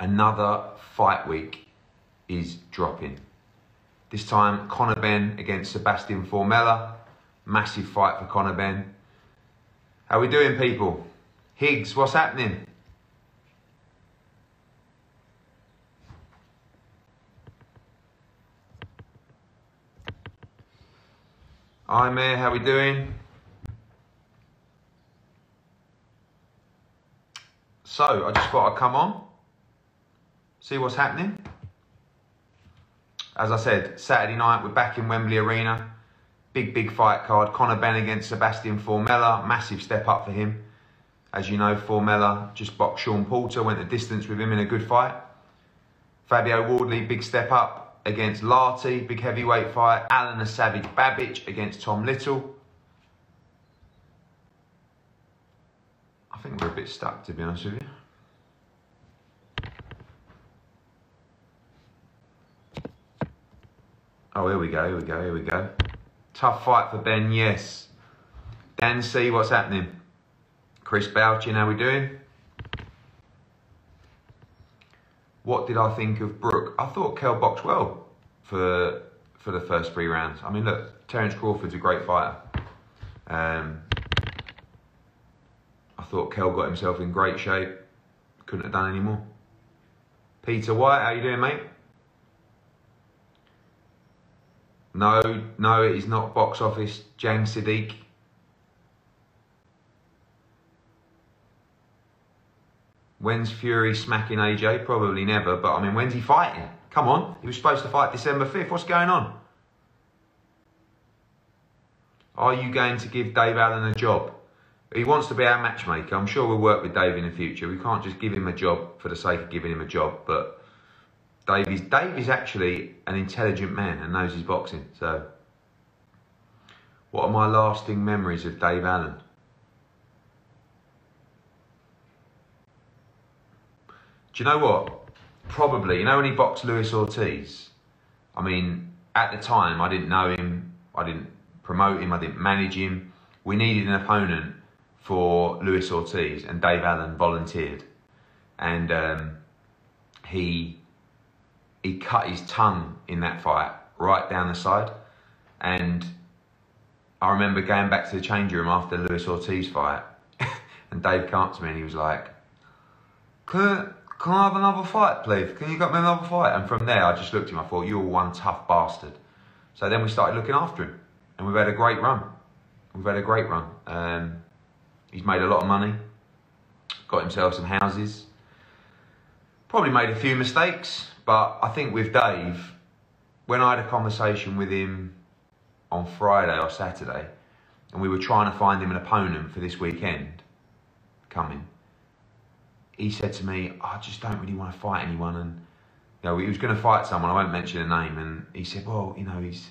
another fight week is dropping. This time, Conor Benn against Sebastian Formella. Massive fight for Conor Benn. How we doing, people? Higgs, what's happening? Hi, Mayor, how we doing? So, I just thought I'd come on, see what's happening. As I said, Saturday night, we're back in Wembley Arena. Big, big fight card. Conor Benn against Sebastian Formella. Massive step up for him. As you know, Formella just boxed Shawn Porter, went the distance with him in a good fight. Fabio Wardley, big step up against Lartey, big heavyweight fight. Alan the Savage Babbage against Tom Little. I think we're a bit stuck, to be honest with you. Oh, here we go, here we go, here we go. Tough fight for Benn, yes. Dan C, what's happening? Chris Bouchin, how we doing? What did I think of Brook? I thought Kell boxed well for for the first three rounds. I mean, look, Terence Crawford's a great fighter. Um, I thought Kell got himself in great shape. Couldn't have done any more. Peter White, how you doing, mate? No, no, it is not box office. James Siddiq. When's Fury smacking AJ? Probably never, but I mean, when's he fighting? Come on, he was supposed to fight December 5th. What's going on? Are you going to give Dave Allen a job? He wants to be our matchmaker. I'm sure we'll work with Dave in the future. We can't just give him a job for the sake of giving him a job, but Dave is, actually an intelligent man and knows his boxing. So, what are my lasting memories of Dave Allen? Do you know what? Probably, you know when he boxed Luis Ortiz? I mean, at the time, I didn't know him, I didn't promote him, I didn't manage him. We needed an opponent for Luis Ortiz, and Dave Allen volunteered. And um, he he cut his tongue in that fight right down the side. And I remember going back to the change room after Luis Ortiz fight, and Dave came up to me and he was like, can, can I have another fight, please? Can you get me another fight? And from there, I just looked at him. I thought, you're one tough bastard. So then we started looking after him, and we've had a great run. We've had a great run. Um, he's made a lot of money, got himself some houses, probably made a few mistakes, but I think with Dave, when I had a conversation with him on Friday or Saturday, and we were trying to find him an opponent for this weekend coming, he said to me, I just don't really want to fight anyone. And you know, he was going to fight someone, I won't mention a name, and he said, Well, you know, he's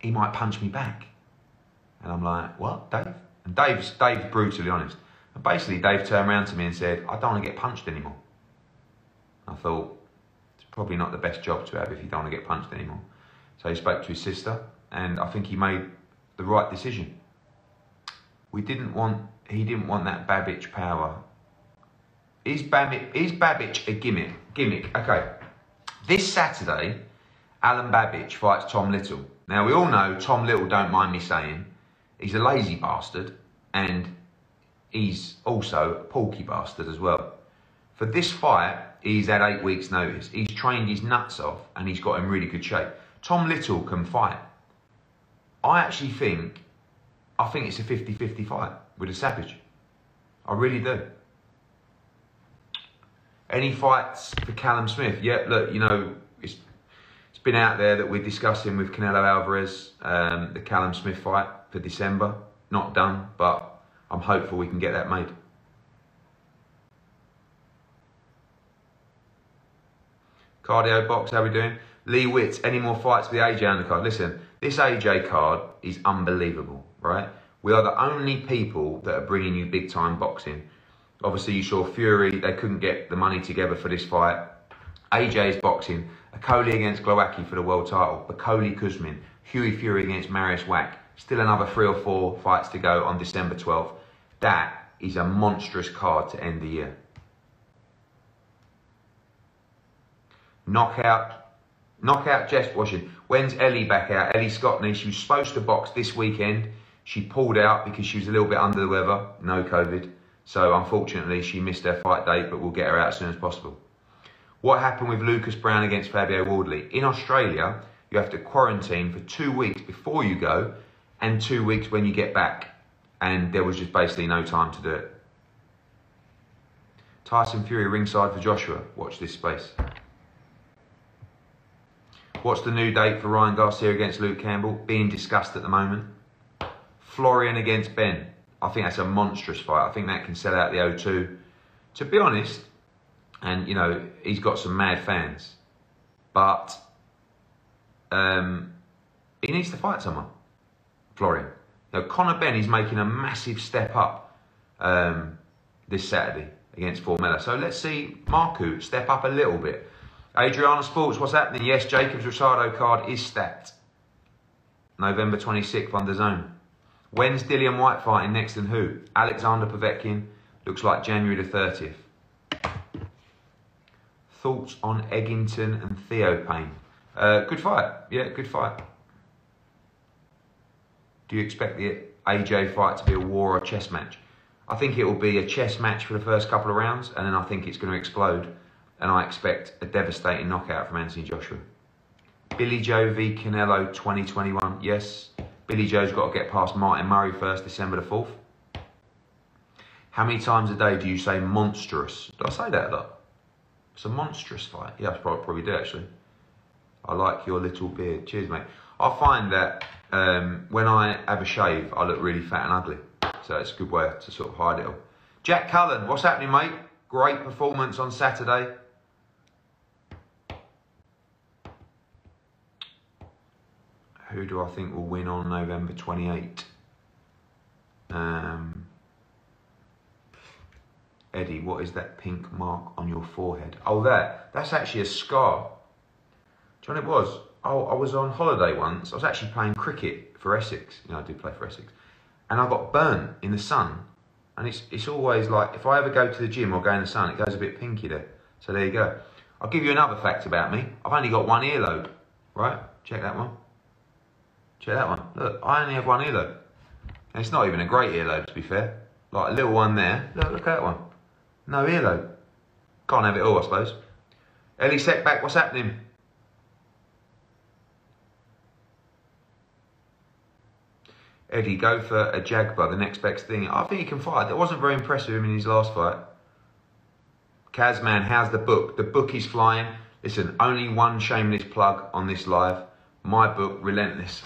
he might punch me back. And I'm like, What, Dave? And Dave's Dave's brutally honest. And basically Dave turned around to me and said, I don't want to get punched anymore. I thought, probably not the best job to have if you don't want to get punched anymore. So he spoke to his sister, and I think he made the right decision. We didn't want, he didn't want that Babbage power. Is Babbage, is Babbage a gimmick? Gimmick. Okay. This Saturday, Alan Babbage fights Tom Little. Now we all know Tom Little. Don't mind me saying, he's a lazy bastard, and he's also a porky bastard as well. For this fight, he's had eight weeks' notice. He's trained his nuts off and he's got in really good shape. Tom Little can fight. I actually think, I think it's a 50-50 fight with a Savage. I really do. Any fights for Callum Smith? Yeah, look, you know, it's it's been out there that we're discussing with Canelo Alvarez um, the Callum Smith fight for December. Not done, but I'm hopeful we can get that made. Cardio box, how we doing? Lee Witts, any more fights the AJ undercard? Listen, this AJ card is unbelievable, right? We are the only people that are bringing you big time boxing. Obviously, you saw Fury, they couldn't get the money together for this fight. AJ's boxing. Okolie against Glowacki for the world title. Bakole Kuzmin. Hughie Fury against Mariusz Wack. Still another three or four fights to go on December 12th. That is a monstrous card to end the year. Knockout, knockout Jess Washington. When's Ellie back out? Ellie Scotney, she was supposed to box this weekend. She pulled out because she was a little bit under the weather, no COVID. So unfortunately, she missed her fight date, but we'll get her out as soon as possible. What happened with Lucas Browne against Fabio Wardley? In Australia, you have to quarantine for two weeks before you go and two weeks when you get back. And there was just basically no time to do it. Tyson Fury ringside for Joshua. Watch this space. What's the new date for Ryan Garcia against Luke Campbell? Being discussed at the moment. Florian against Benn. I think that's a monstrous fight. I think that can sell out the O2. To be honest, and you know, he's got some mad fans, but um, he needs to fight someone. Florian. Now, Conor Benn is making a massive step up um, this Saturday against Formella. So let's see Marku step up a little bit. Adriana Sports, what's happening? Yes, Jacob's Rosado card is stacked. November 26th on the zone. When's Dillian Whyte fighting next and who? Alexander Povetkin. Looks like January the 30th. Thoughts on Eggington and Theo Payne? Uh, good fight. Yeah, good fight. Do you expect the AJ fight to be a war or a chess match? I think it will be a chess match for the first couple of rounds, and then I think it's going to explode and I expect a devastating knockout from Anthony Joshua. Billy Joe v Canelo 2021. Yes, Billy Joe's got to get past Martin Murray first, December the 4th. How many times a day do you say monstrous? Do I say that a lot? It's a monstrous fight. Yeah, I probably, probably do actually. I like your little beard. Cheers, mate. I find that um, when I have a shave, I look really fat and ugly. So it's a good way to sort of hide it all. Jack Cullen, what's happening, mate? Great performance on Saturday. Who do I think will win on November 28? Um, Eddie, what is that pink mark on your forehead? Oh, that. That's actually a scar. What it was? Oh, I was on holiday once. I was actually playing cricket for Essex. You know, I do play for Essex. And I got burnt in the sun. And it's, it's always like, if I ever go to the gym or go in the sun, it goes a bit pinky there. So there you go. I'll give you another fact about me. I've only got one earlobe, right? Check that one. Check that one. Look, I only have one earlobe. And it's not even a great earlobe, to be fair. Like a little one there. Look, look at that one. No earlobe. Can't have it all, I suppose. Ellie setback, what's happening? Eddie, go for Ajagba, the next best thing. I think he can fight. That wasn't very impressive with him in his last fight. Kazman, how's the book? The book is flying. Listen, only one shameless plug on this live my book, Relentless.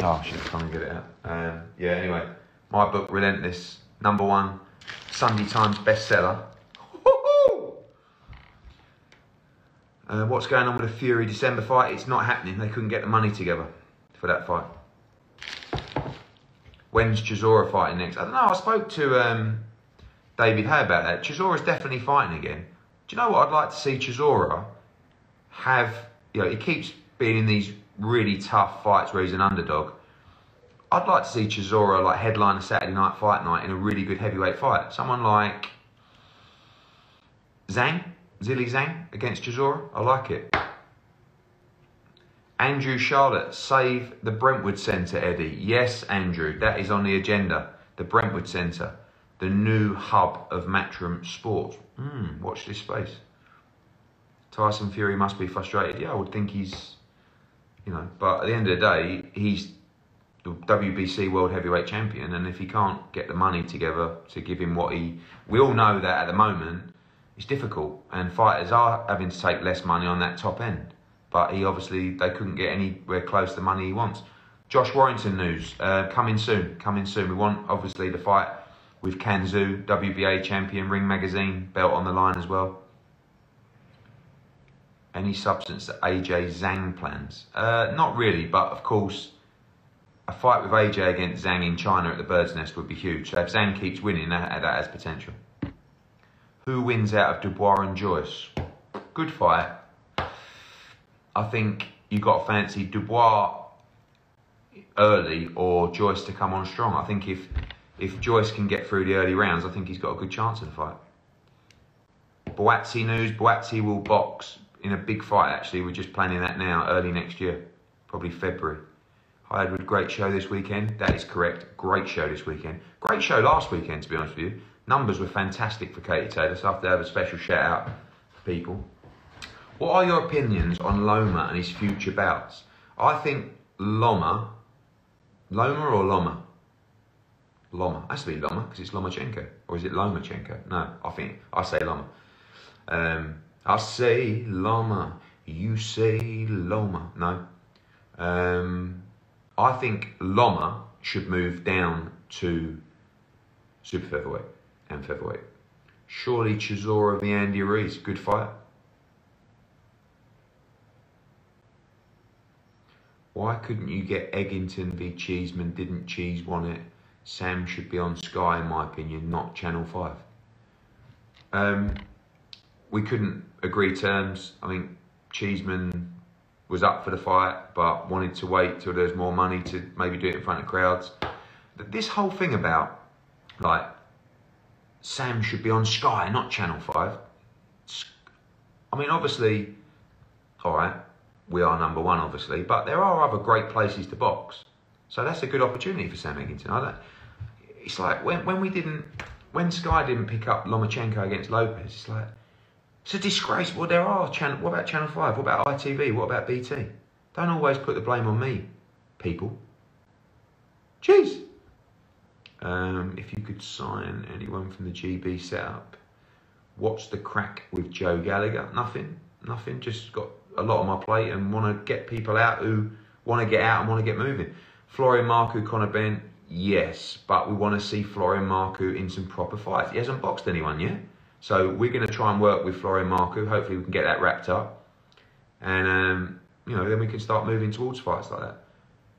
Oh, I should come and get it out. Um, yeah, anyway, my book, Relentless, number one Sunday Times bestseller. Uh, what's going on with the Fury December fight? It's not happening. They couldn't get the money together for that fight. When's Chisora fighting next? I don't know. I spoke to um, David Haye about that. Chisora's definitely fighting again. Do you know what I'd like to see Chisora have? You know, he keeps being in these really tough fights where he's an underdog. I'd like to see Chisora like headline a Saturday night fight night in a really good heavyweight fight. Someone like Zhang, Zhilei Zhang against Chisora. I like it. Andrew Charlotte, save the Brentwood Centre, Eddie. Yes, Andrew, that is on the agenda. The Brentwood Centre the new hub of Matchroom Sport. Hmm, watch this space. Tyson Fury must be frustrated. Yeah, I would think he's, you know, but at the end of the day, he's the WBC World Heavyweight Champion, and if he can't get the money together to give him what he, we all know that at the moment it's difficult, and fighters are having to take less money on that top end. But he obviously they couldn't get anywhere close to the money he wants. Josh Warrington news uh, coming soon, coming soon. We want obviously the fight with Can Xu, WBA champion, Ring Magazine, belt on the line as well. Any substance that AJ Zhang plans? Uh, not really, but of course, a fight with AJ against Zhang in China at the Bird's Nest would be huge. So if Zhang keeps winning, that, that has potential. Who wins out of Dubois and Joyce? Good fight. I think you got fancy Dubois early or Joyce to come on strong. I think if if Joyce can get through the early rounds, I think he's got a good chance of the fight. Buatsi news: Buatsi will box in a big fight. Actually, we're just planning that now, early next year, probably February. Hi Edward, great show this weekend. That is correct. Great show this weekend. Great show last weekend, to be honest with you. Numbers were fantastic for Katie Taylor, so I have to have a special shout out for people. What are your opinions on Loma and his future bouts? I think Loma, Loma or Loma? Loma. Has to be Loma because it's Lomachenko. Or is it Lomachenko? No, I think I say Loma. Um, I say Loma, you say Loma. No. Um, I think Loma should move down to super featherweight and featherweight. Surely Chisora v Andy Ruiz, good fight. Why couldn't you get Eggington v Cheeseman? Didn't Cheese want it? Sam should be on Sky, in my opinion, not Channel 5. Um, we couldn't agree terms. I mean, Cheeseman was up for the fight, but wanted to wait till there's more money to maybe do it in front of crowds. This whole thing about, like, Sam should be on Sky, not Channel 5. I mean, obviously, all right, we are number one, obviously, but there are other great places to box. So that's a good opportunity for Sam Eggington. I don't, it's like when, when we didn't, when Sky didn't pick up Lomachenko against Lopez, it's like, it's a disgrace. Well, there are channel. What about Channel Five? What about ITV? What about BT? Don't always put the blame on me, people. Jeez. Um, if you could sign anyone from the GB setup, what's the crack with Joe Gallagher? Nothing. Nothing. Just got a lot on my plate and want to get people out who want to get out and want to get moving. Florian Marku, Conor Benn, yes, but we want to see Florian Marku in some proper fights. He hasn't boxed anyone yet. So we're going to try and work with Florian Marku. Hopefully we can get that wrapped up. And, um, you know, then we can start moving towards fights like that.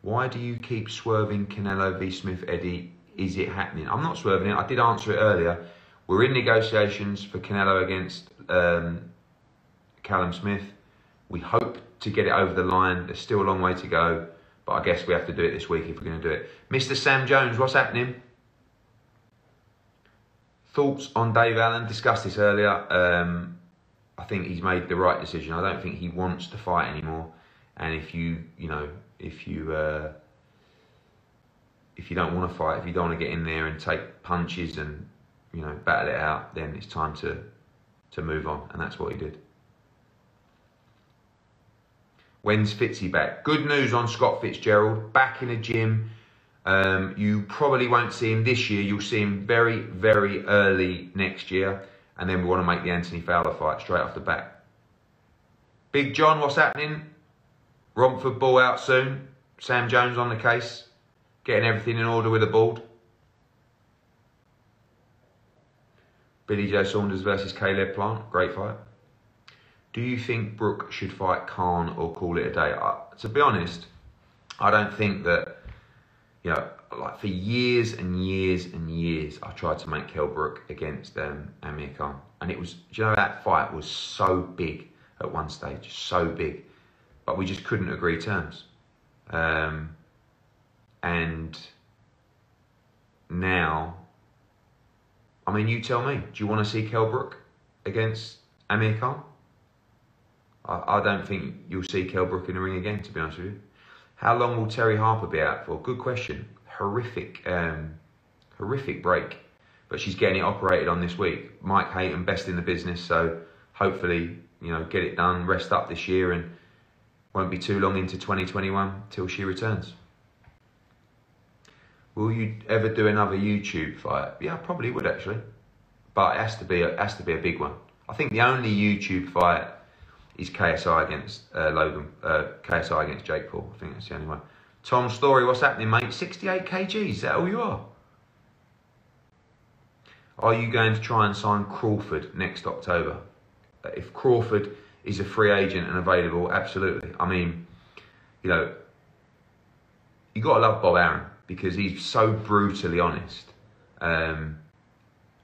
Why do you keep swerving Canelo v Smith, Eddie? Is it happening? I'm not swerving it. I did answer it earlier. We're in negotiations for Canelo against um, Callum Smith. We hope to get it over the line. There's still a long way to go, but I guess we have to do it this week if we're going to do it. Mr. Sam Jones, what's happening? Thoughts on Dave Allen? Discussed this earlier. Um, I think he's made the right decision. I don't think he wants to fight anymore. And if you, you know, if you, uh, if you don't want to fight, if you don't want to get in there and take punches and, you know, battle it out, then it's time to, to move on. And that's what he did. When's Fitzy back? Good news on Scott Fitzgerald. Back in the gym um, you probably won't see him this year. You'll see him very, very early next year. And then we want to make the Anthony Fowler fight straight off the bat. Big John, what's happening? Romford ball out soon. Sam Jones on the case. Getting everything in order with the board. Billy Joe Saunders versus Caleb Plant. Great fight. Do you think Brook should fight Khan or call it a day? Uh, to be honest, I don't think that you know, like for years and years and years, I tried to make Kell Brook against um, Amir Khan. And it was, you know, that fight was so big at one stage, so big. But we just couldn't agree terms. Um, and now, I mean, you tell me, do you want to see Kell Brook against Amir Khan? I, I don't think you'll see Kell Brook in the ring again, to be honest with you. How long will Terri Harper be out for? Good question. Horrific, um, horrific break. But she's getting it operated on this week. Mike Hayton, best in the business, so hopefully, you know, get it done, rest up this year, and won't be too long into 2021 till she returns. Will you ever do another YouTube fight? Yeah, I probably would actually, but it has to be a, has to be a big one. I think the only YouTube fight is KSI against uh, Logan, uh, KSI against Jake Paul. I think that's the only one. Tom Story, what's happening, mate? 68 kg, is that all you are? Are you going to try and sign Crawford next October? Uh, If Crawford is a free agent and available, absolutely. I mean, you know, you got to love Bob Arum because he's so brutally honest. Um,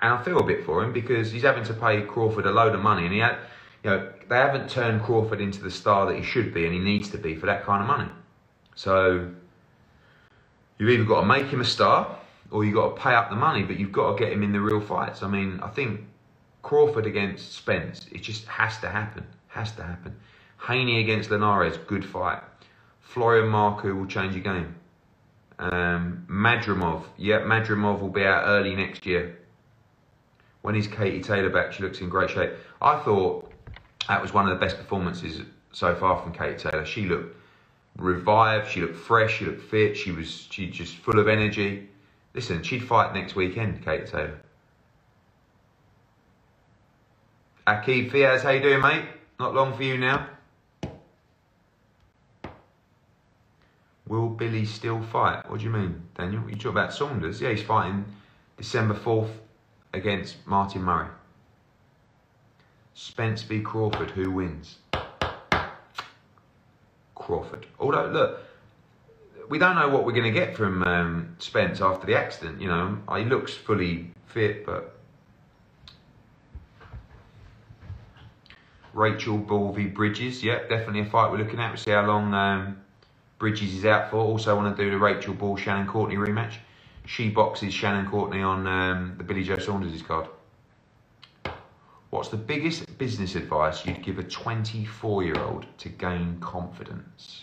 and I feel a bit for him because he's having to pay Crawford a load of money, and he had, you know, they haven't turned Crawford into the star that he should be and he needs to be for that kind of money. So you've either got to make him a star or you've got to pay up the money, but you've got to get him in the real fights. I mean, I think Crawford against Spence, it just has to happen. Has to happen. Haney against Linares, good fight. Florian Marku will change the game. Um, Madrimov, yeah, Madrimov will be out early next year. When is Katie Taylor back? She looks in great shape. I thought that was one of the best performances so far from Kate Taylor. She looked revived, she looked fresh, she looked fit, she was she just full of energy. Listen, she'd fight next weekend, Katie Taylor. Akib Fiaz, how you doing, mate? Not long for you now. Will Billy still fight? What do you mean, Daniel? You talk about Saunders? Yeah, he's fighting December 4th against Martin Murray. Spence v Crawford, who wins? Crawford. Although, look, we don't know what we're going to get from um, Spence after the accident. You know, he looks fully fit, but Rachel Ball v Bridges, yeah, definitely a fight we're looking at. We'll see how long um, Bridges is out for. Also, want to do the Rachel Ball Shannon Courtney rematch. She boxes Shannon Courtney on um, the Billy Joe Saunders card. What's the biggest business advice you'd give a 24 year old to gain confidence?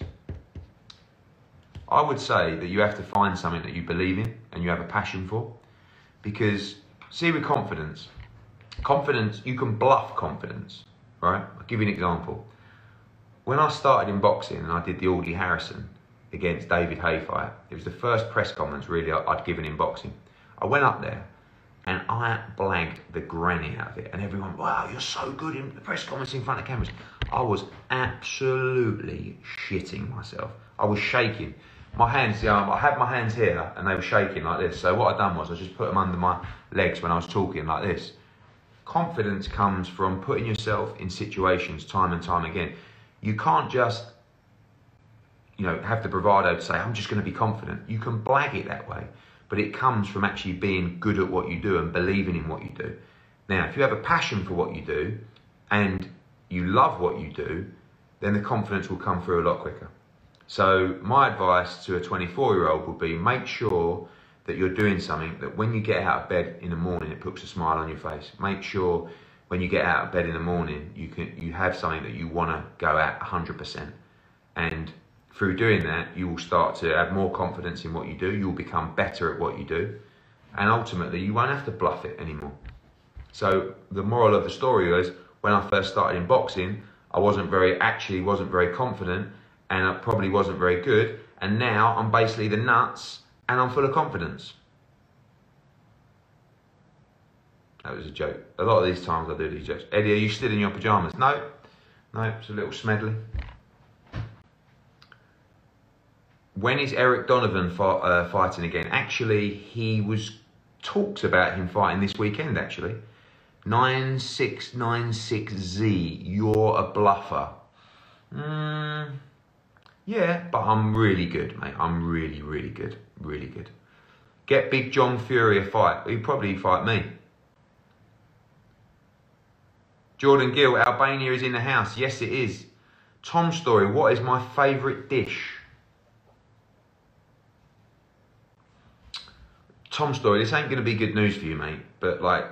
I would say that you have to find something that you believe in and you have a passion for. Because, see, with confidence, confidence, you can bluff confidence, right? I'll give you an example. When I started in boxing and I did the Audley Harrison against David Haye fight, it was the first press conference really I'd given in boxing. I went up there and I blagged the granny out of it. And everyone, wow, you're so good in the press conference in front of cameras. I was absolutely shitting myself. I was shaking. My hands, yeah, I had my hands here and they were shaking like this. So what I done was I just put them under my legs when I was talking like this. Confidence comes from putting yourself in situations time and time again. You can't just, you know, have the bravado to say, I'm just going to be confident. You can blag it that way but it comes from actually being good at what you do and believing in what you do. Now, if you have a passion for what you do and you love what you do, then the confidence will come through a lot quicker. So, my advice to a 24 year old would be make sure that you're doing something that when you get out of bed in the morning, it puts a smile on your face. Make sure when you get out of bed in the morning, you can you have something that you want to go at 100%. And through doing that, you will start to have more confidence in what you do. You'll become better at what you do. And ultimately, you won't have to bluff it anymore. So, the moral of the story is when I first started in boxing, I wasn't very, actually, wasn't very confident and I probably wasn't very good. And now I'm basically the nuts and I'm full of confidence. That was a joke. A lot of these times I do these jokes. Eddie, are you still in your pajamas? No, no, it's a little smedley. When is Eric Donovan fi- uh, fighting again? Actually, he was talks about him fighting this weekend. Actually, nine six nine six Z. You're a bluffer. Mm, yeah, but I'm really good, mate. I'm really, really good, really good. Get Big John Fury a fight. He'd probably fight me. Jordan Gill, Albania is in the house. Yes, it is. Tom Story, what is my favourite dish? Tom Story, this ain't going to be good news for you, mate. But like,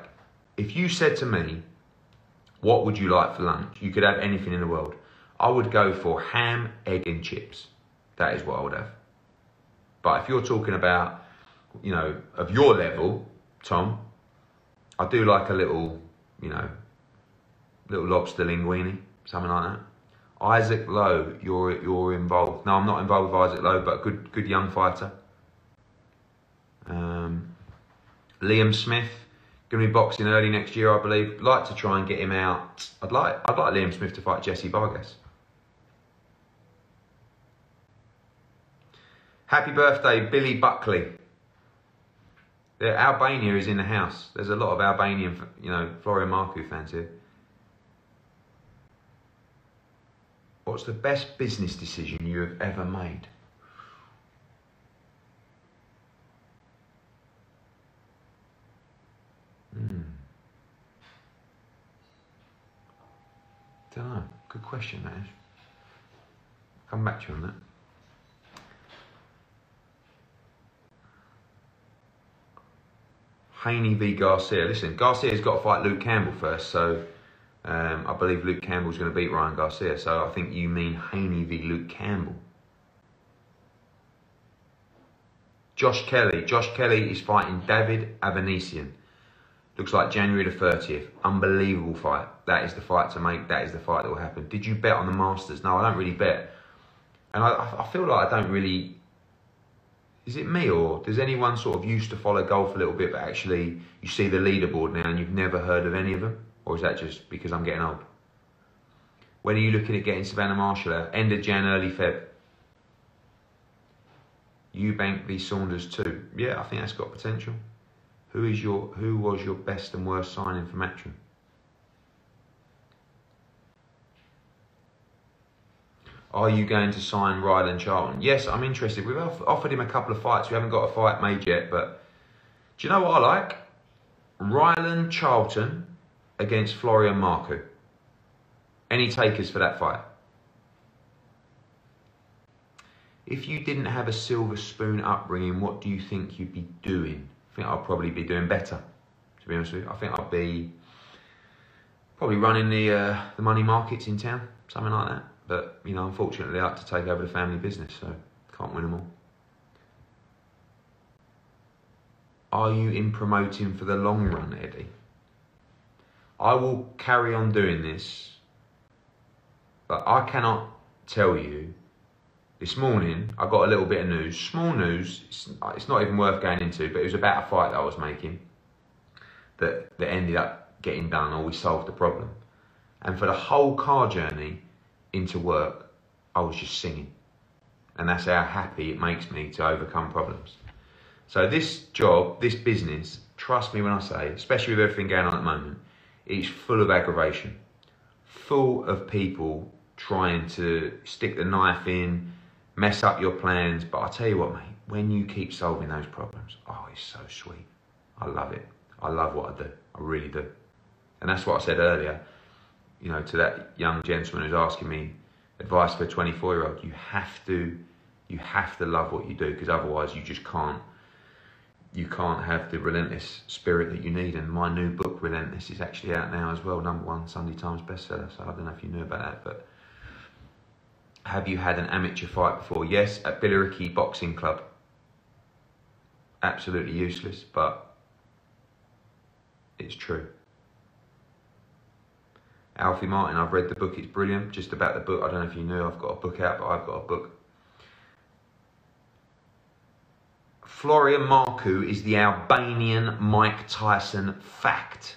if you said to me, what would you like for lunch? You could have anything in the world. I would go for ham, egg, and chips. That is what I would have. But if you're talking about, you know, of your level, Tom, I do like a little, you know, little lobster linguine, something like that. Isaac Lowe, you're you're involved. No, I'm not involved with Isaac Lowe, but good good young fighter. Um, Liam Smith going to be boxing early next year, I believe. Like to try and get him out. I'd like I'd like Liam Smith to fight Jessie Vargas. Happy birthday, Billy Buckley. there, Albania is in the house. There's a lot of Albanian, you know, Florian Marku fans here. What's the best business decision you have ever made? Hmm. Don't know. Good question, is. Come back to you on that. Haney v Garcia. Listen, Garcia's got to fight Luke Campbell first, so um, I believe Luke Campbell's going to beat Ryan Garcia. So I think you mean Haney v Luke Campbell. Josh Kelly. Josh Kelly is fighting David Avanesyan. Looks like January the 30th. Unbelievable fight. That is the fight to make. That is the fight that will happen. Did you bet on the Masters? No, I don't really bet. And I, I feel like I don't really is it me or does anyone sort of used to follow golf a little bit but actually you see the leaderboard now and you've never heard of any of them or is that just because i'm getting old when are you looking at getting savannah marshall out end of jan early feb eubank v saunders too yeah i think that's got potential who is your who was your best and worst signing for matchroom Are you going to sign Ryland Charlton? Yes, I'm interested. We've offered him a couple of fights. We haven't got a fight made yet, but do you know what I like? Ryland Charlton against Florian Marku. Any takers for that fight? If you didn't have a silver spoon upbringing, what do you think you'd be doing? Think I'd probably be doing better, to be honest with you. I think I'll be probably running the uh, the money markets in town, something like that. But, you know, unfortunately, I had to take over the family business, so can't win them all. Are you in promoting for the long run, Eddie? I will carry on doing this, but I cannot tell you. This morning, I got a little bit of news. Small news, it's, not even worth going into, but it was about a fight that I was making that, that ended up getting done, or we solved the problem. And for the whole car journey, into work, I was just singing. And that's how happy it makes me to overcome problems. So this job, this business, trust me when I say, especially with everything going on at the moment, it's full of aggravation, full of people trying to stick the knife in, mess up your plans. But I tell you what, mate, when you keep solving those problems, oh, it's so sweet. I love it. I love what I do. I really do. And that's what I said earlier you know, to that young gentleman who's asking me advice for a 24 year old, you have to, you have to love what you do because otherwise you just can't, you can't have the relentless spirit that you need. And my new book, Relentless, is actually out now as well, number one Sunday Times bestseller. So I don't know if you knew about that, but have you had an amateur fight before? Yes, at Billericay Boxing Club. Absolutely useless, but it's true. Alfie Martin, I've read the book, it's brilliant. Just about the book, I don't know if you knew, I've got a book out, but I've got a book. Florian Marku is the Albanian Mike Tyson fact.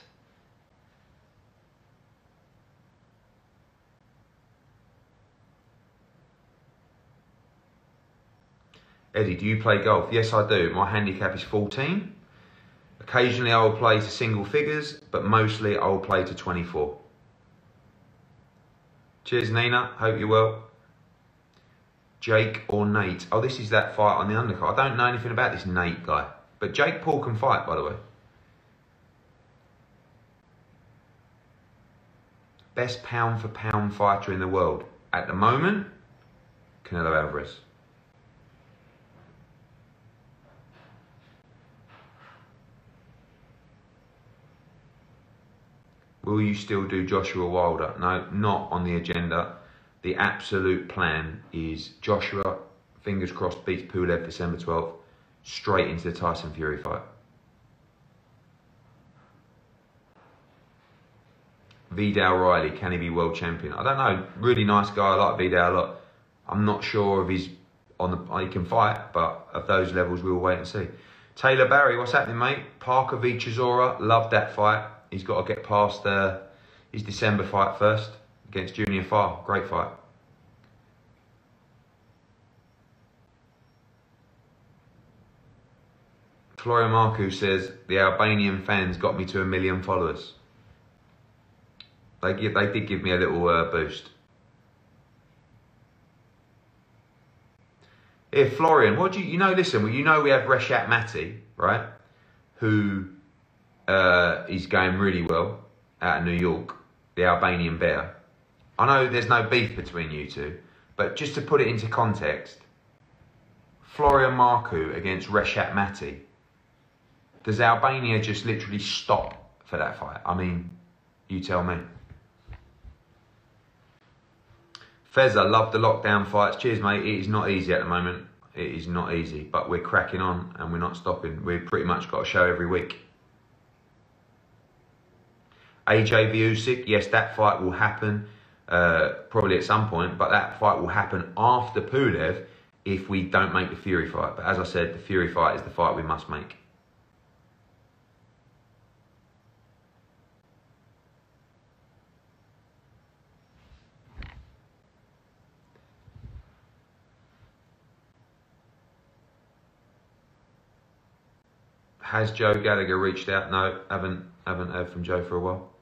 Eddie, do you play golf? Yes, I do. My handicap is 14. Occasionally I will play to single figures, but mostly I will play to 24. Cheers, Nina. Hope you're well. Jake or Nate? Oh, this is that fight on the undercard. I don't know anything about this Nate guy. But Jake Paul can fight, by the way. Best pound for pound fighter in the world. At the moment, Canelo Alvarez. Will you still do Joshua Wilder? No, not on the agenda. The absolute plan is Joshua, fingers crossed, beats Pulev December 12th, straight into the Tyson Fury fight. Vidal Riley, can he be world champion? I don't know. Really nice guy. I like Vidal a lot. I'm not sure if he's on the he can fight, but at those levels we'll wait and see. Taylor Barry, what's happening, mate? Parker v Chisora, loved that fight he's got to get past his December fight first against Junior Fa. Great fight. Florian Marku says the Albanian fans got me to a million followers. They they did give me a little uh, boost. Here, Florian, what do you, you know? Listen, well, you know we have Reshat Mati, right? Who uh, is going really well out of New York, the Albanian bear. I know there's no beef between you two, but just to put it into context, Florian Marku against Reshat Mati. Does Albania just literally stop for that fight? I mean, you tell me. Fezza, love the lockdown fights. Cheers, mate. It is not easy at the moment. It is not easy, but we're cracking on and we're not stopping. We've pretty much got a show every week. AJ v Usyk, yes, that fight will happen uh, probably at some point, but that fight will happen after Pulev if we don't make the Fury fight. But as I said, the Fury fight is the fight we must make. Has Joe Gallagher reached out? No, haven't haven't heard from Joe for a while.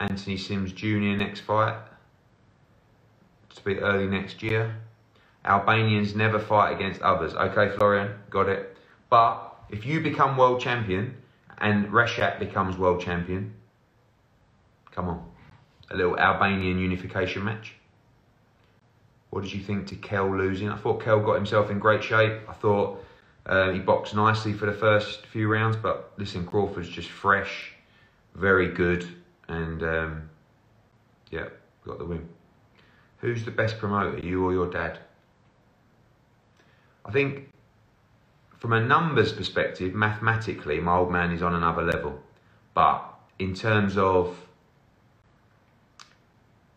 Anthony Sims Jr. next fight. To be early next year. Albanians never fight against others. Okay, Florian, got it. But if you become world champion and Reshat becomes world champion, come on, a little Albanian unification match. What did you think to Kell losing? I thought Kell got himself in great shape. I thought uh, he boxed nicely for the first few rounds, but listen, Crawford's just fresh, very good, and um, yeah, got the win. Who's the best promoter, you or your dad? I think from a numbers perspective, mathematically, my old man is on another level. But in terms of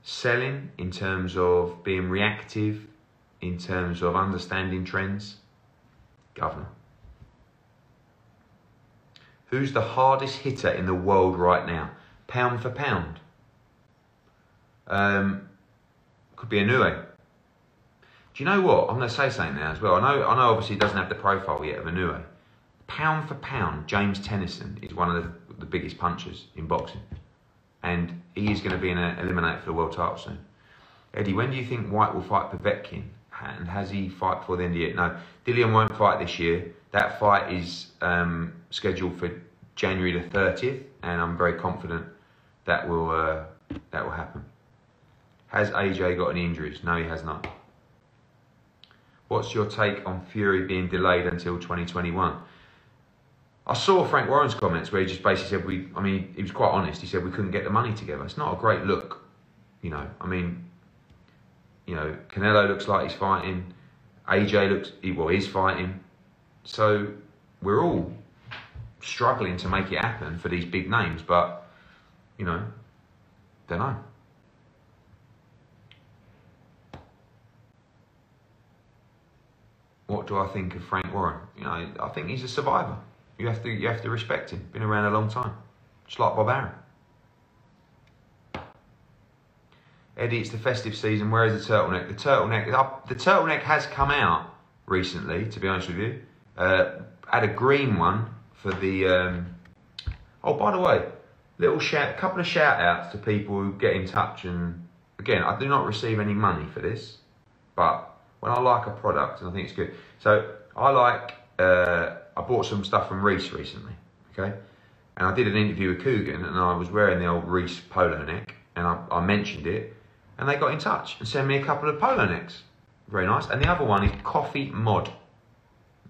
selling, in terms of being reactive, in terms of understanding trends, governor. Who's the hardest hitter in the world right now? Pound for pound. Um, could be Inoue. Do you know what? I'm going to say something now as well. I know, I know. Obviously, he doesn't have the profile yet of a Inoue. Pound for pound, James Tennyson is one of the, the biggest punchers in boxing, and he is going to be in a eliminator for the world title soon. Eddie, when do you think Whyte will fight Povetkin? And has he fight before the end of the year? No, Dillian won't fight this year. That fight is um, scheduled for January the 30th, and I'm very confident that will uh, that will happen. Has AJ got any injuries? No, he has not. What's your take on Fury being delayed until 2021? I saw Frank Warren's comments where he just basically said we. I mean, he was quite honest. He said we couldn't get the money together. It's not a great look, you know. I mean, you know, Canelo looks like he's fighting. AJ looks well, he's fighting. So we're all struggling to make it happen for these big names, but you know, don't know. What do I think of Frank Warren? You know, I think he's a survivor. You have to you have to respect him. Been around a long time, just like Bob Arum. Eddie, it's the festive season. Where is the turtleneck? The turtleneck, the turtleneck has come out recently. To be honest with you, uh, had a green one for the. Um... Oh, by the way, little shout, a couple of shout outs to people who get in touch. And again, I do not receive any money for this, but when I like a product and I think it's good. So I like, uh, I bought some stuff from Reiss recently, okay? And I did an interview with Coogan and I was wearing the old Reiss polo neck and I, I mentioned it and they got in touch and sent me a couple of polo necks. Very nice. And the other one is Coffee Mod,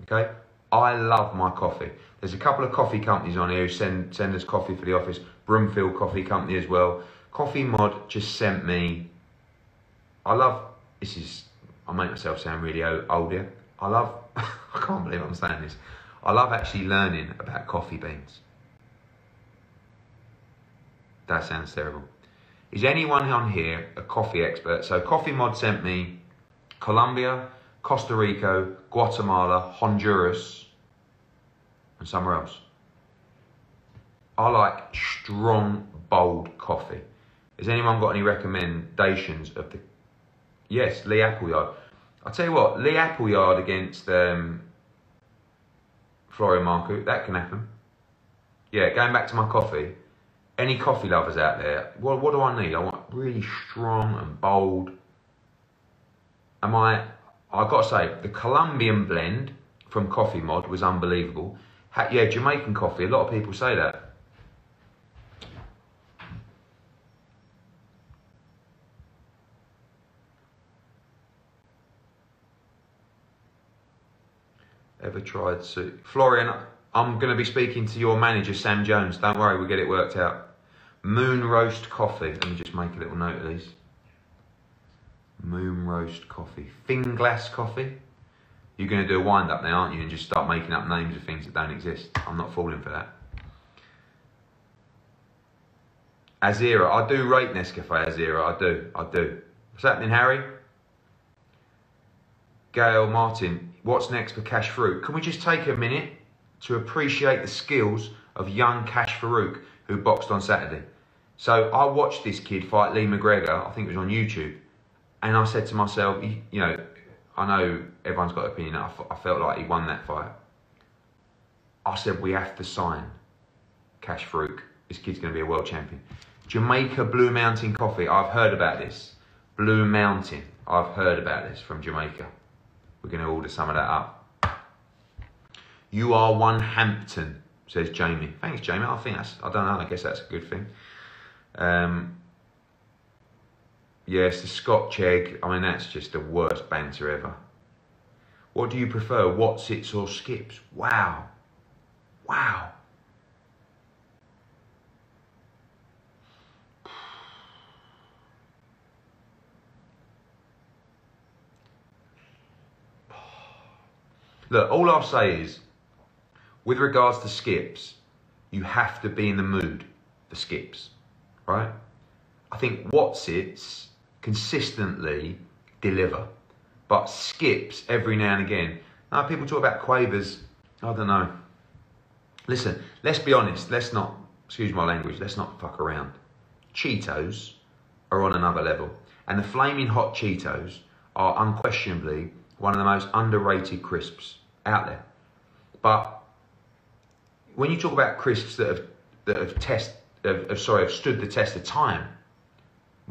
okay? I love my coffee. There's a couple of coffee companies on here who send, send us coffee for the office. Broomfield Coffee Company as well. Coffee Mod just sent me, I love, this is I make myself sound really old here. I love, I can't believe I'm saying this. I love actually learning about coffee beans. That sounds terrible. Is anyone on here a coffee expert? So Coffee Mod sent me Colombia, Costa Rica, Guatemala, Honduras, and somewhere else. I like strong, bold coffee. Has anyone got any recommendations of the Yes, Lee Appleyard. I'll tell you what, Lee Appleyard against um, Florian Marku, that can happen. Yeah, going back to my coffee, any coffee lovers out there, what, what do I need? I want really strong and bold. Am I, I've got to say, the Colombian blend from Coffee Mod was unbelievable. Yeah, Jamaican coffee, a lot of people say that. Ever tried soup? Florian, I'm going to be speaking to your manager, Sam Jones. Don't worry, we'll get it worked out. Moon roast coffee. Let me just make a little note of these. Moon roast coffee. Finglass coffee. You're going to do a wind up now, aren't you? And just start making up names of things that don't exist. I'm not falling for that. Azera. I do rate Nescafe Azera. I do. I do. What's happening, Harry? Gail Martin. What's next for Kash Farooq? Can we just take a minute to appreciate the skills of young Kash Farooq who boxed on Saturday? So I watched this kid fight Lee McGregor, I think it was on YouTube, and I said to myself, you know, I know everyone's got an opinion, I, I felt like he won that fight. I said, we have to sign Kash Farooq. This kid's going to be a world champion. Jamaica Blue Mountain Coffee, I've heard about this. Blue Mountain, I've heard about this from Jamaica. We're going to order some of that up. You are one Hampton, says Jamie. Thanks, Jamie. I think that's, I don't know, I guess that's a good thing. Um, yes, the Scotch egg, I mean, that's just the worst banter ever. What do you prefer, Wotsits or skips? Wow. Wow. Look, all I'll say is, with regards to skips, you have to be in the mood for skips, right? I think Wotsits consistently deliver, but skips every now and again. Now people talk about quavers, I don't know. Listen, let's be honest, let's not, excuse my language, let's not fuck around. Cheetos are on another level, and the flaming hot Cheetos are unquestionably one of the most underrated crisps out there. But when you talk about crisps that have that have test have, have, sorry have stood the test of time,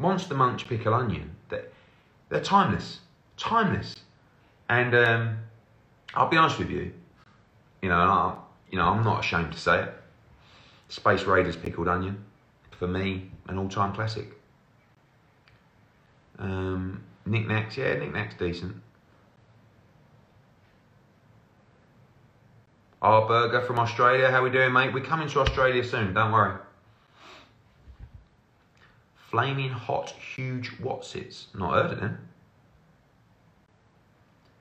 Monster Munch pickle onion, they, they're timeless, timeless. And um, I'll be honest with you, you know, I, you know, I'm not ashamed to say it. Space Raiders pickled onion, for me, an all-time classic. Um, Nik Naks, yeah, Nik Naks decent. Our burger from Australia. How we doing, mate? We're coming to Australia soon. Don't worry. Flaming hot, huge Wotsits. Not heard of them.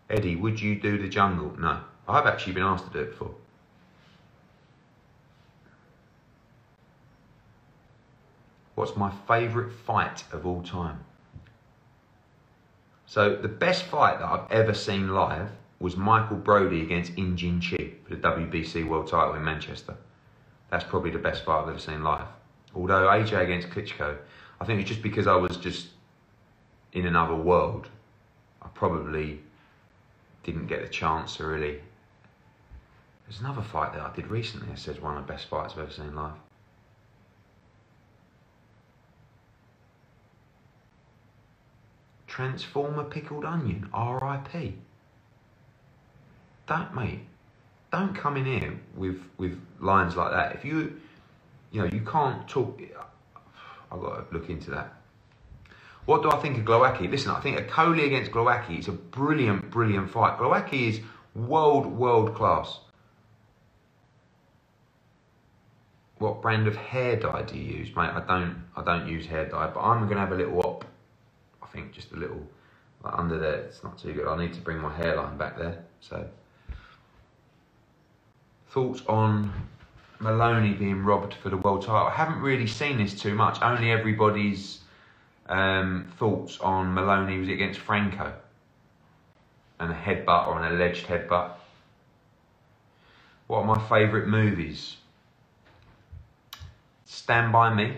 Eddie, would you do the jungle? No. I've actually been asked to do it before. What's my favourite fight of all time? So the best fight that I've ever seen live was Michael Brodie against In-Jin Chi for the WBC World Title in Manchester. That's probably the best fight I've ever seen live. Although AJ against Klitschko, I think it's just because I was just in another world. I probably didn't get the chance to really. There's another fight that I did recently. I said one of the best fights I've ever seen live. Transformer pickled onion, R.I.P don't, mate, don't come in here with with lines like that. If you, you know, you can't talk. I've got to look into that. What do I think of Glowacki? Listen, I think Okolie against Glowacki is a brilliant, brilliant fight. Glowacki is world, world class. What brand of hair dye do you use, mate? I don't, I don't use hair dye, but I'm gonna have a little op. I think just a little like under there. It's not too good. I need to bring my hairline back there. So. Thoughts on Moloney being robbed for the world title. I haven't really seen this too much. Only everybody's um, thoughts on Moloney was against Franco and a headbutt or an alleged headbutt. What are my favourite movies? Stand By Me,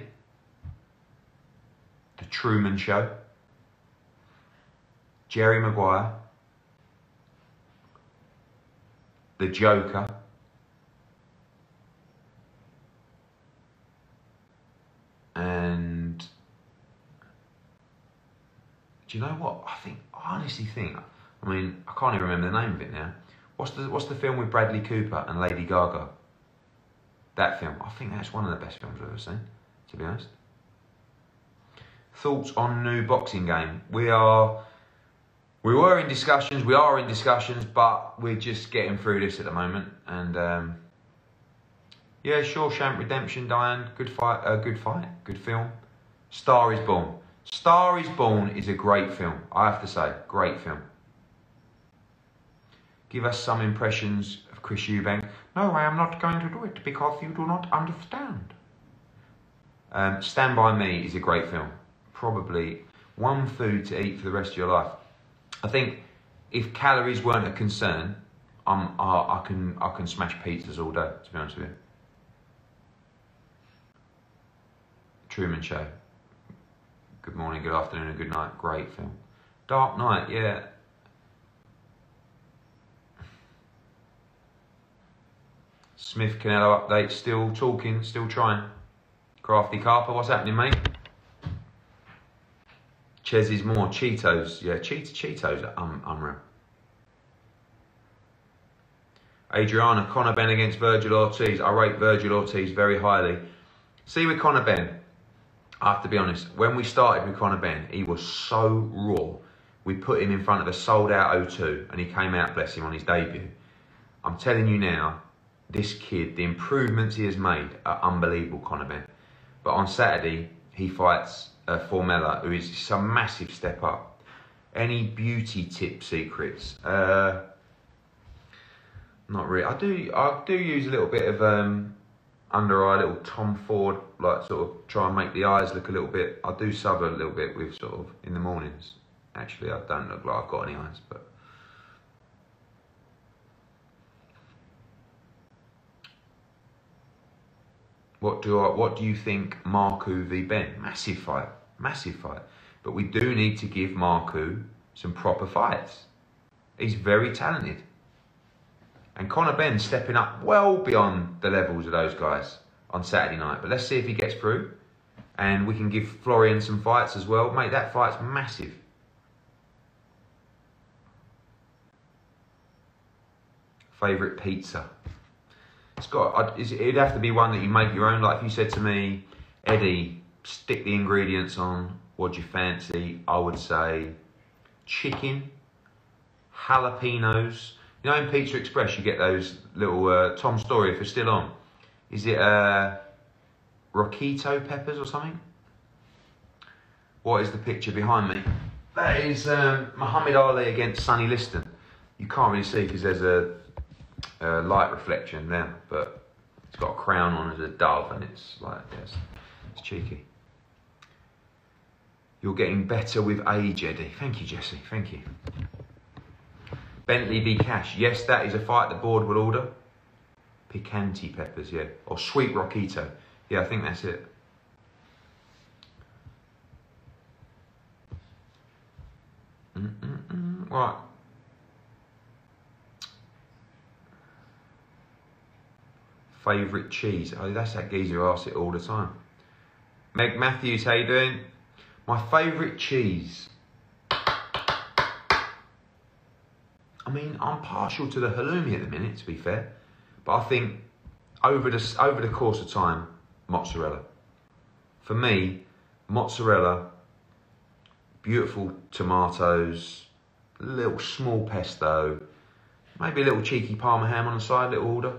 The Truman Show, Jerry Maguire, The Joker, do you know what? I think I honestly think I mean, I can't even remember the name of it now. What's the what's the film with Bradley Cooper and Lady Gaga? That film. I think that's one of the best films I've ever seen, to be honest. Thoughts on new boxing game? We are we were in discussions, we are in discussions, but we're just getting through this at the moment. And um, yeah, Shawshank Redemption, Diane, good fight, uh, good fight, good film. Star is Born. Star is Born is a great film. I have to say, great film. Give us some impressions of Chris Eubank. No, I am not going to do it because you do not understand. Um, Stand By Me is a great film. Probably one food to eat for the rest of your life. I think if calories weren't a concern, I'm, I, I can I can smash pizzas all day. To be honest with you. Truman Show. Good morning, good afternoon, and good night. Great film. Dark Knight, yeah. Smith Canelo update, still talking, still trying. Crafty Carper, what's happening, mate? Chez's more Cheetos. Yeah, Cheet Cheetos are um, unreal. Adriana, Conor Benn against Vergil Ortiz. I rate Vergil Ortiz very highly. See you with Conor Benn, I have to be honest, when we started with Conor Benn, he was so raw. We put him in front of a sold out O2 and he came out, bless him, on his debut. I'm telling you now, this kid, the improvements he has made are unbelievable, Conor Benn. But on Saturday, he fights uh, Formella, who is some massive step up. Any beauty tip secrets? Uh, not really. I do. I do use a little bit of um, under eye, little Tom Ford, like sort of try and make the eyes look a little bit. I do sub a little bit with sort of in the mornings. Actually, I don't look like I've got any eyes, but. What do I, what do you think Marku v Benn? Massive fight, massive fight. But we do need to give Marku some proper fights. He's very talented. And Conor Benn stepping up well beyond the levels of those guys on Saturday night. But let's see if he gets through. And we can give Florian some fights as well. Mate, that fight's massive. Favourite pizza? It's got. It'd have to be one that you make your own. Like if you said to me, Eddie, stick the ingredients on. What do you fancy? I would say chicken, jalapenos. You know, in Pizza Express, you get those little uh, Tom Story if it's still on. Is it uh, Roquito peppers or something? What is the picture behind me? That is um, Muhammad Ali against Sonny Liston. You can't really see because there's a uh, light reflection there, but it's got a crown on as a dove, and it's like yes, it's cheeky. You're getting better with age, Eddie. Thank you, Jesse. Thank you. Bentley v Cash. Yes, that is a fight the board will order. Picante peppers, yeah. Or sweet Roquito. Yeah, I think that's it. Mm-mm-mm. Right. Favourite cheese? Oh, that's that geezer who asks it all the time. Meg Matthews, how you doing? My favourite cheese. Mean, I'm partial to the halloumi at the minute, to be fair. But I think over the, over the course of time, mozzarella. For me, mozzarella, beautiful tomatoes, little small pesto, maybe a little cheeky parma ham on the side, a little order.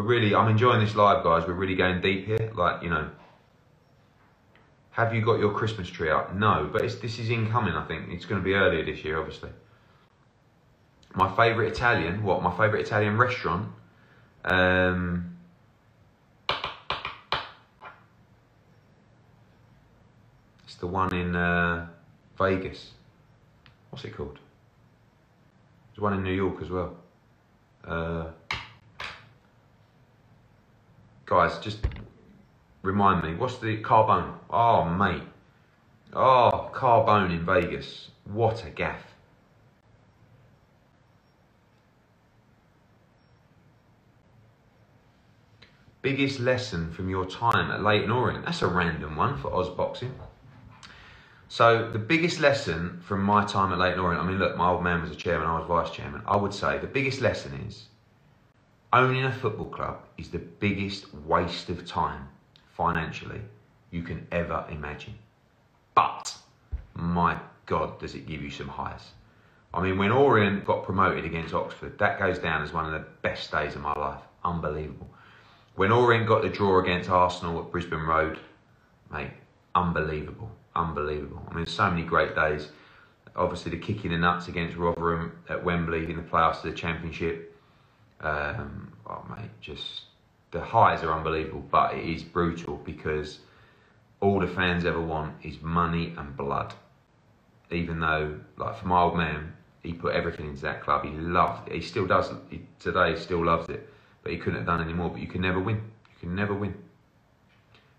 we're really, I'm enjoying this live, guys. We're really going deep here. Like, you know, have you got your Christmas tree up? No, but this is incoming, I think. It's going to be earlier this year, obviously. My favourite Italian, what? My favourite Italian restaurant? Um, it's the one in uh, Vegas. What's it called? There's one in New York as well. Uh, guys, just remind me, what's the Carbone? Oh, mate. Oh, Carbone in Vegas. What a gaff. Biggest lesson from your time at Leyton Orient? That's a random one for Oz Boxing. So the biggest lesson from my time at Leyton Orient, I mean, look, my old man was a chairman, I was vice chairman. I would say the biggest lesson is owning a football club is the biggest waste of time financially you can ever imagine. But my God, does it give you some highs? I mean, when Orient got promoted against Oxford, that goes down as one of the best days of my life. Unbelievable. When Orient got the draw against Arsenal at Brisbane Road, mate, unbelievable, unbelievable. I mean, so many great days. Obviously, the kick in the nuts against Rotherham at Wembley in the playoffs of the Championship. Um, oh, mate, just the highs are unbelievable, but it is brutal because all the fans ever want is money and blood. Even though, like for my old man, he put everything into that club. He loved it. He still does. He, today, still loves it but he couldn't have done any more. But you can never win. You can never win.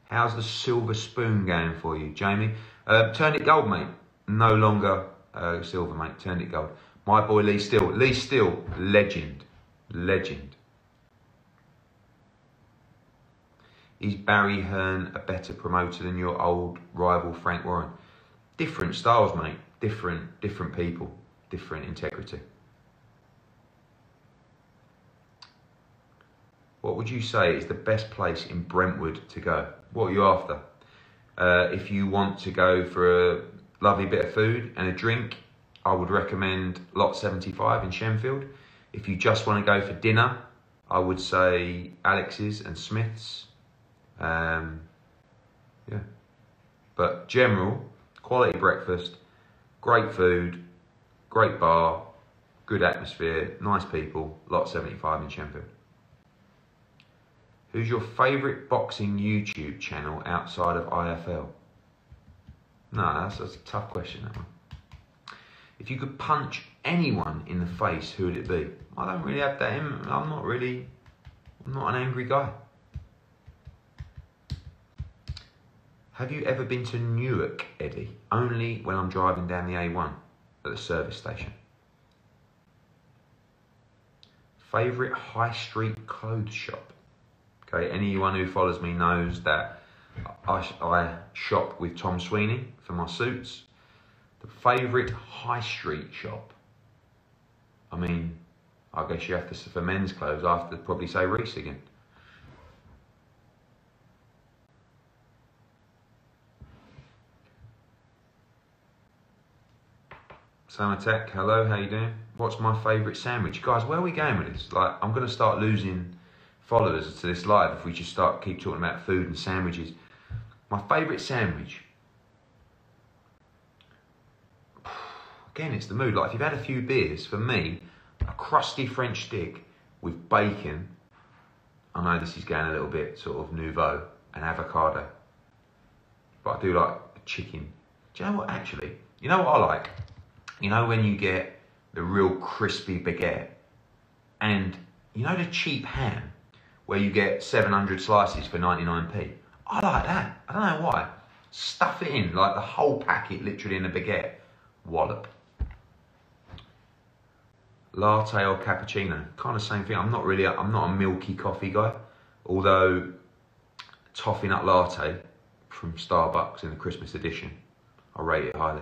How's the silver spoon going for you, Jamie? Uh, turned it gold, mate. No longer uh, silver, mate. Turned it gold. My boy Lee Steele. Lee Steele, legend. Legend. Is Barry Hearn a better promoter than your old rival Frank Warren? Different styles, mate. Different, different people. Different integrity. what would you say is the best place in Brentwood to go? What are you after? Uh, if you want to go for a lovely bit of food and a drink, I would recommend Lot 75 in Shenfield. If you just want to go for dinner, I would say Alex's and Smith's. Um, yeah. But general, quality breakfast, great food, great bar, good atmosphere, nice people, Lot 75 in Shenfield. Who's your favourite boxing YouTube channel outside of IFL? No, that's, that's a tough question, that one. If you could punch anyone in the face, who would it be? I don't really have that. I'm not really, I'm not an angry guy. Have you ever been to Newark, Eddie? Only when I'm driving down the A1 at the service station. Favourite high street clothes shop? Okay, anyone who follows me knows that I, I shop with Thom Sweeney for my suits. The favourite high street shop. I mean, I guess you have to for men's clothes. I have to probably say Reiss again. Sam Tech, hello, how you doing? What's my favourite sandwich? Guys, where are we going with this? Like, I'm going to start losing followers to this live if we just start keep talking about food and sandwiches. My favourite sandwich. Again, it's the mood. Like if you've had a few beers, for me, a crusty French stick with bacon. I know this is going a little bit sort of nouveau and avocado, but I do like chicken. Do you know what? Actually, you know what I like. You know when you get the real crispy baguette, and you know the cheap ham where you get 700 slices for 99p. I like that. I don't know why. Stuff it in, like the whole packet literally in a baguette. Wallop. Latte or cappuccino, kind of same thing. I'm not really, i I'm not a milky coffee guy. Although, toffee nut latte from Starbucks in the Christmas edition, I rate it highly.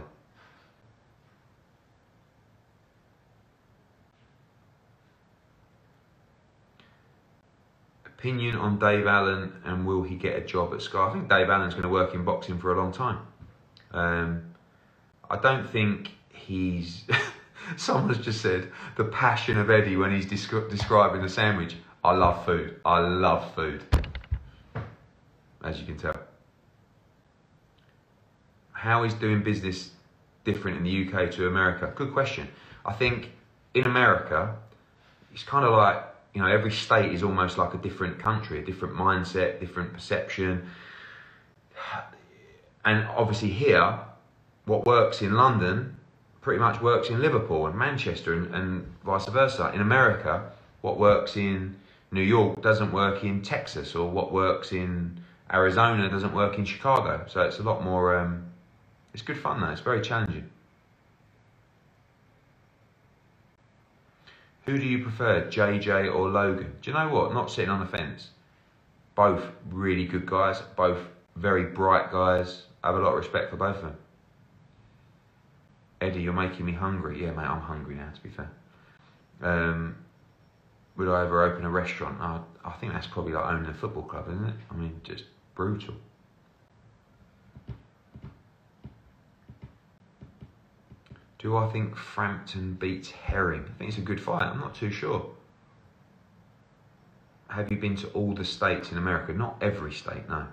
Opinion on Dave Allen and will he get a job at Sky? I think Dave Allen's going to work in boxing for a long time. Um, I don't think he's. Someone's just said the passion of Eddie when he's descri- describing the sandwich. I love food. I love food. As you can tell. How is doing business different in the UK to America? Good question. I think in America, it's kind of like you know, every state is almost like a different country, a different mindset, different perception. And obviously here, what works in London pretty much works in Liverpool and Manchester and, and vice versa. In America, what works in New York doesn't work in Texas, or what works in Arizona doesn't work in Chicago. So it's a lot more. Um, it's good fun though. It's very challenging. Who do you prefer, JJ or Logan? Do you know what? Not sitting on the fence. Both really good guys, both very bright guys. I have a lot of respect for both of them. Eddie, you're making me hungry. Yeah, mate, I'm hungry now, to be fair. Um, would I ever open a restaurant? I, I think that's probably like owning a football club, isn't it? I mean, just brutal. Do I think Frampton beats Herring? I think it's a good fight. I'm not too sure. Have you been to all the states in America? Not every state, no.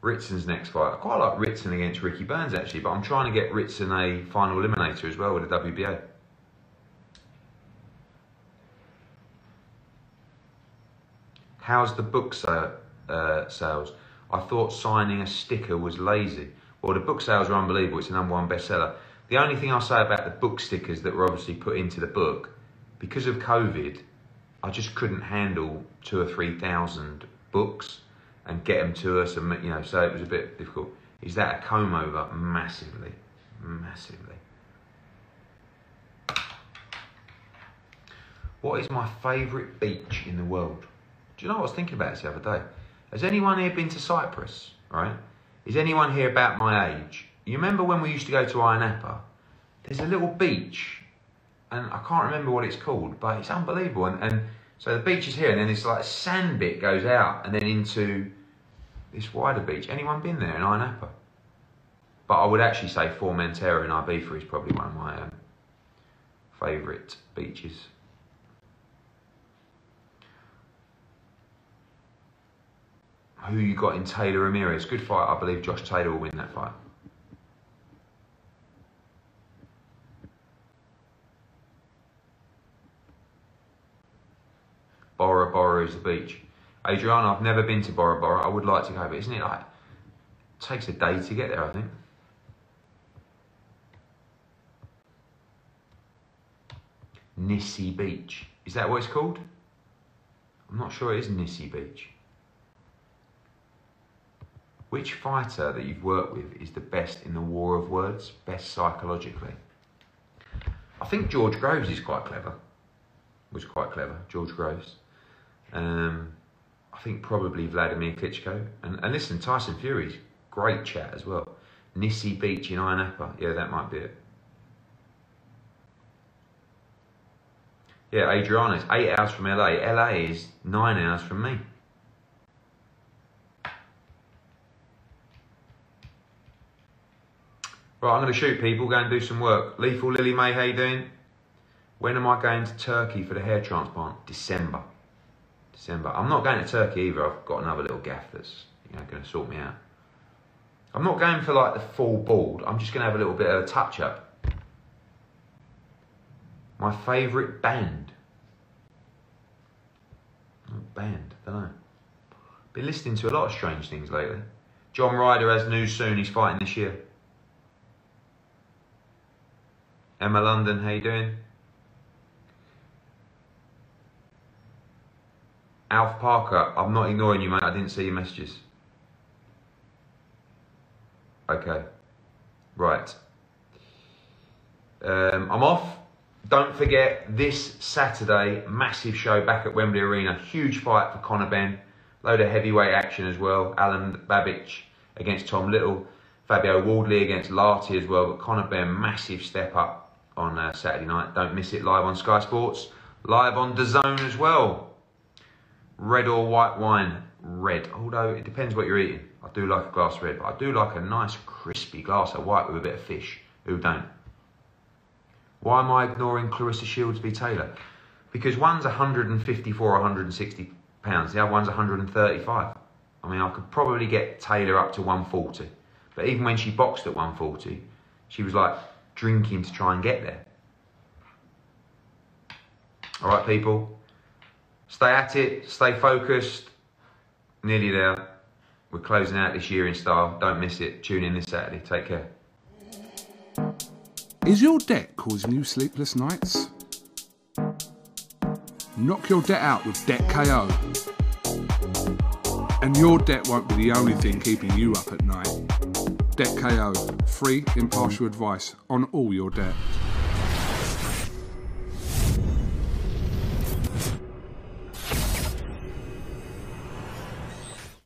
Ritson's next fight. I quite like Ritson against Ricky Burns actually, but I'm trying to get Ritson a final eliminator as well with the WBA. How's the book uh, sales? I thought signing a sticker was lazy. Well, the book sales are unbelievable. It's a number one bestseller. The only thing I'll say about the book stickers that were obviously put into the book, because of COVID, I just couldn't handle two or three thousand books and get them to us, and you know, so it was a bit difficult. Is that a comb over? Massively, massively. What is my favourite beach in the world? Do you know what I was thinking about this the other day? Has anyone here been to Cyprus? Right? Is anyone here about my age? You remember when we used to go to Ayia There's a little beach, and I can't remember what it's called, but it's unbelievable. And, and so the beach is here, and then this like sand bit goes out, and then into this wider beach. Anyone been there in Ayia But I would actually say Formentera in Ibiza is probably one of my um, favourite beaches. Who you got in Taylor Ramirez? Good fight. I believe Josh Taylor will win that fight. Bora Bora is the beach. Adriana, I've never been to Bora Bora. I would like to go, but isn't it like, it takes a day to get there, I think. Nissi Beach. Is that what it's called? I'm not sure it is Nissi Beach. Which fighter that you've worked with is the best in the war of words, best psychologically? I think George Groves is quite clever. Was quite clever, George Groves. Um, I think probably Vladimir Klitschko. And, and listen, Tyson Fury's great chat as well. Nissi Beach in Napa. Yeah, that might be it. Yeah, Adriana's eight hours from LA. LA is nine hours from me. Right, I'm going to shoot people, go and do some work. Lethal Lily May, how you doing? When am I going to Turkey for the hair transplant? December. December. I'm not going to Turkey either. I've got another little gaff that's you know going to sort me out. I'm not going for like the full bald. I'm just going to have a little bit of a touch up. My favourite band. Band, don't know. Been listening to a lot of strange things lately. John Ryder has news soon. He's fighting this year. Emma London, how you doing? Alf Parker, I'm not ignoring you, mate. I didn't see your messages. Okay. Right. Um, I'm off. Don't forget this Saturday, massive show back at Wembley Arena. Huge fight for Conor Benn. Load of heavyweight action as well. Alen Babic against Tom Little. Fabio Wardley against Lartey as well. But Conor Benn, massive step up on uh, Saturday night. Don't miss it live on Sky Sports, live on DAZN as well. Red or white wine? Red. Although it depends what you're eating. I do like a glass of red, but I do like a nice crispy glass of white with a bit of fish. Who don't? Why am I ignoring Claressa Shields v Taylor? Because one's 154 160 pounds, the other one's 135. I mean, I could probably get Taylor up to 140. But even when she boxed at 140, she was like, drinking to try and get there. All right, people, stay at it, stay focused. Nearly there. We're closing out this year in style. Don't miss it. Tune in this Saturday. Take care. Is your debt causing you sleepless nights? Knock your debt out with Debt KO. And your debt won't be the only thing keeping you up at night. Debt KO, free impartial advice on all your debt.